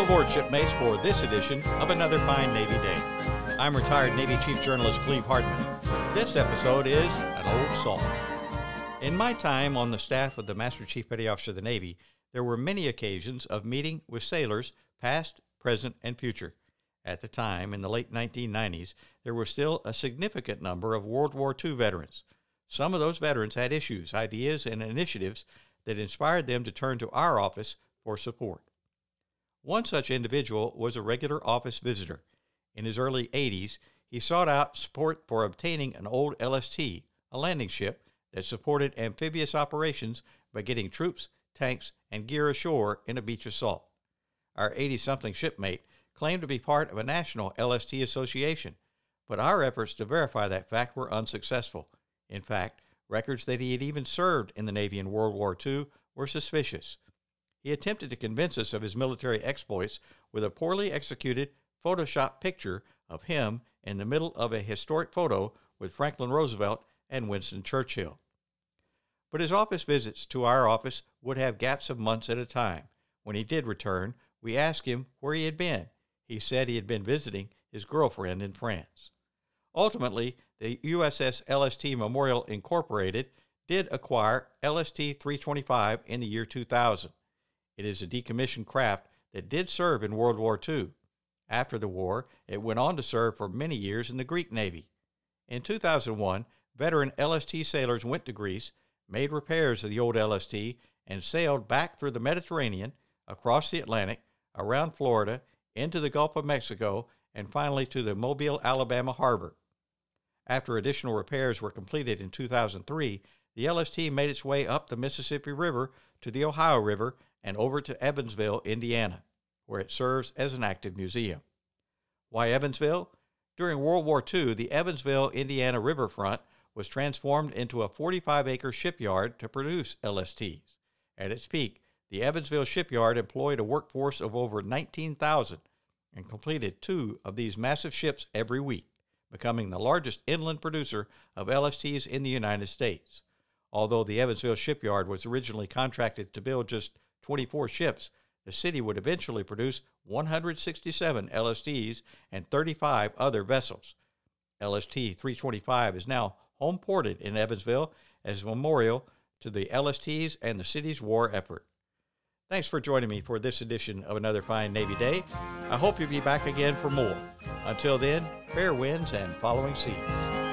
Welcome aboard, shipmates, for this edition of Another Fine Navy Day. I'm retired Navy Chief Journalist Cleve Hartman. This episode is an old salt. In my time on the staff of the Master Chief Petty Officer of the Navy, there were many occasions of meeting with sailors, past, present, and future. At the time, in the late 1990s, there were still a significant number of World War II veterans. Some of those veterans had issues, ideas, and initiatives that inspired them to turn to our office for support. One such individual was a regular office visitor. In his early 80s, he sought out support for obtaining an old LST, a landing ship that supported amphibious operations by getting troops, tanks, and gear ashore in a beach assault. Our 80 something shipmate claimed to be part of a national LST association, but our efforts to verify that fact were unsuccessful. In fact, records that he had even served in the Navy in World War II were suspicious. He attempted to convince us of his military exploits with a poorly executed Photoshop picture of him in the middle of a historic photo with Franklin Roosevelt and Winston Churchill. But his office visits to our office would have gaps of months at a time. When he did return, we asked him where he had been. He said he had been visiting his girlfriend in France. Ultimately, the USS LST Memorial Incorporated did acquire LST 325 in the year 2000. It is a decommissioned craft that did serve in World War II. After the war, it went on to serve for many years in the Greek Navy. In 2001, veteran LST sailors went to Greece, made repairs to the old LST, and sailed back through the Mediterranean, across the Atlantic, around Florida, into the Gulf of Mexico, and finally to the Mobile, Alabama harbor. After additional repairs were completed in 2003, the LST made its way up the Mississippi River to the Ohio River and over to Evansville, Indiana, where it serves as an active museum. Why Evansville? During World War II, the Evansville, Indiana riverfront was transformed into a 45 acre shipyard to produce LSTs. At its peak, the Evansville shipyard employed a workforce of over 19,000 and completed two of these massive ships every week, becoming the largest inland producer of LSTs in the United States. Although the Evansville shipyard was originally contracted to build just 24 ships, the city would eventually produce 167 LSTs and 35 other vessels. LST 325 is now home ported in Evansville as a memorial to the LSTs and the city's war effort. Thanks for joining me for this edition of Another Fine Navy Day. I hope you'll be back again for more. Until then, fair winds and following seas.